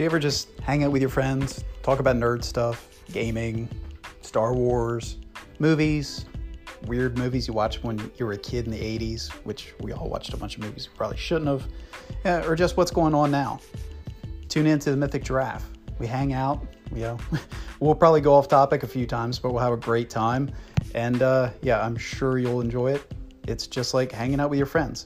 So you ever just hang out with your friends, talk about nerd stuff, gaming, Star Wars, movies, weird movies you watched when you were a kid in the 80s, which we all watched a bunch of movies we probably shouldn't have, yeah, or just what's going on now. Tune in to the Mythic Giraffe. We hang out, you know, we'll probably go off topic a few times, but we'll have a great time. And uh, yeah, I'm sure you'll enjoy it. It's just like hanging out with your friends.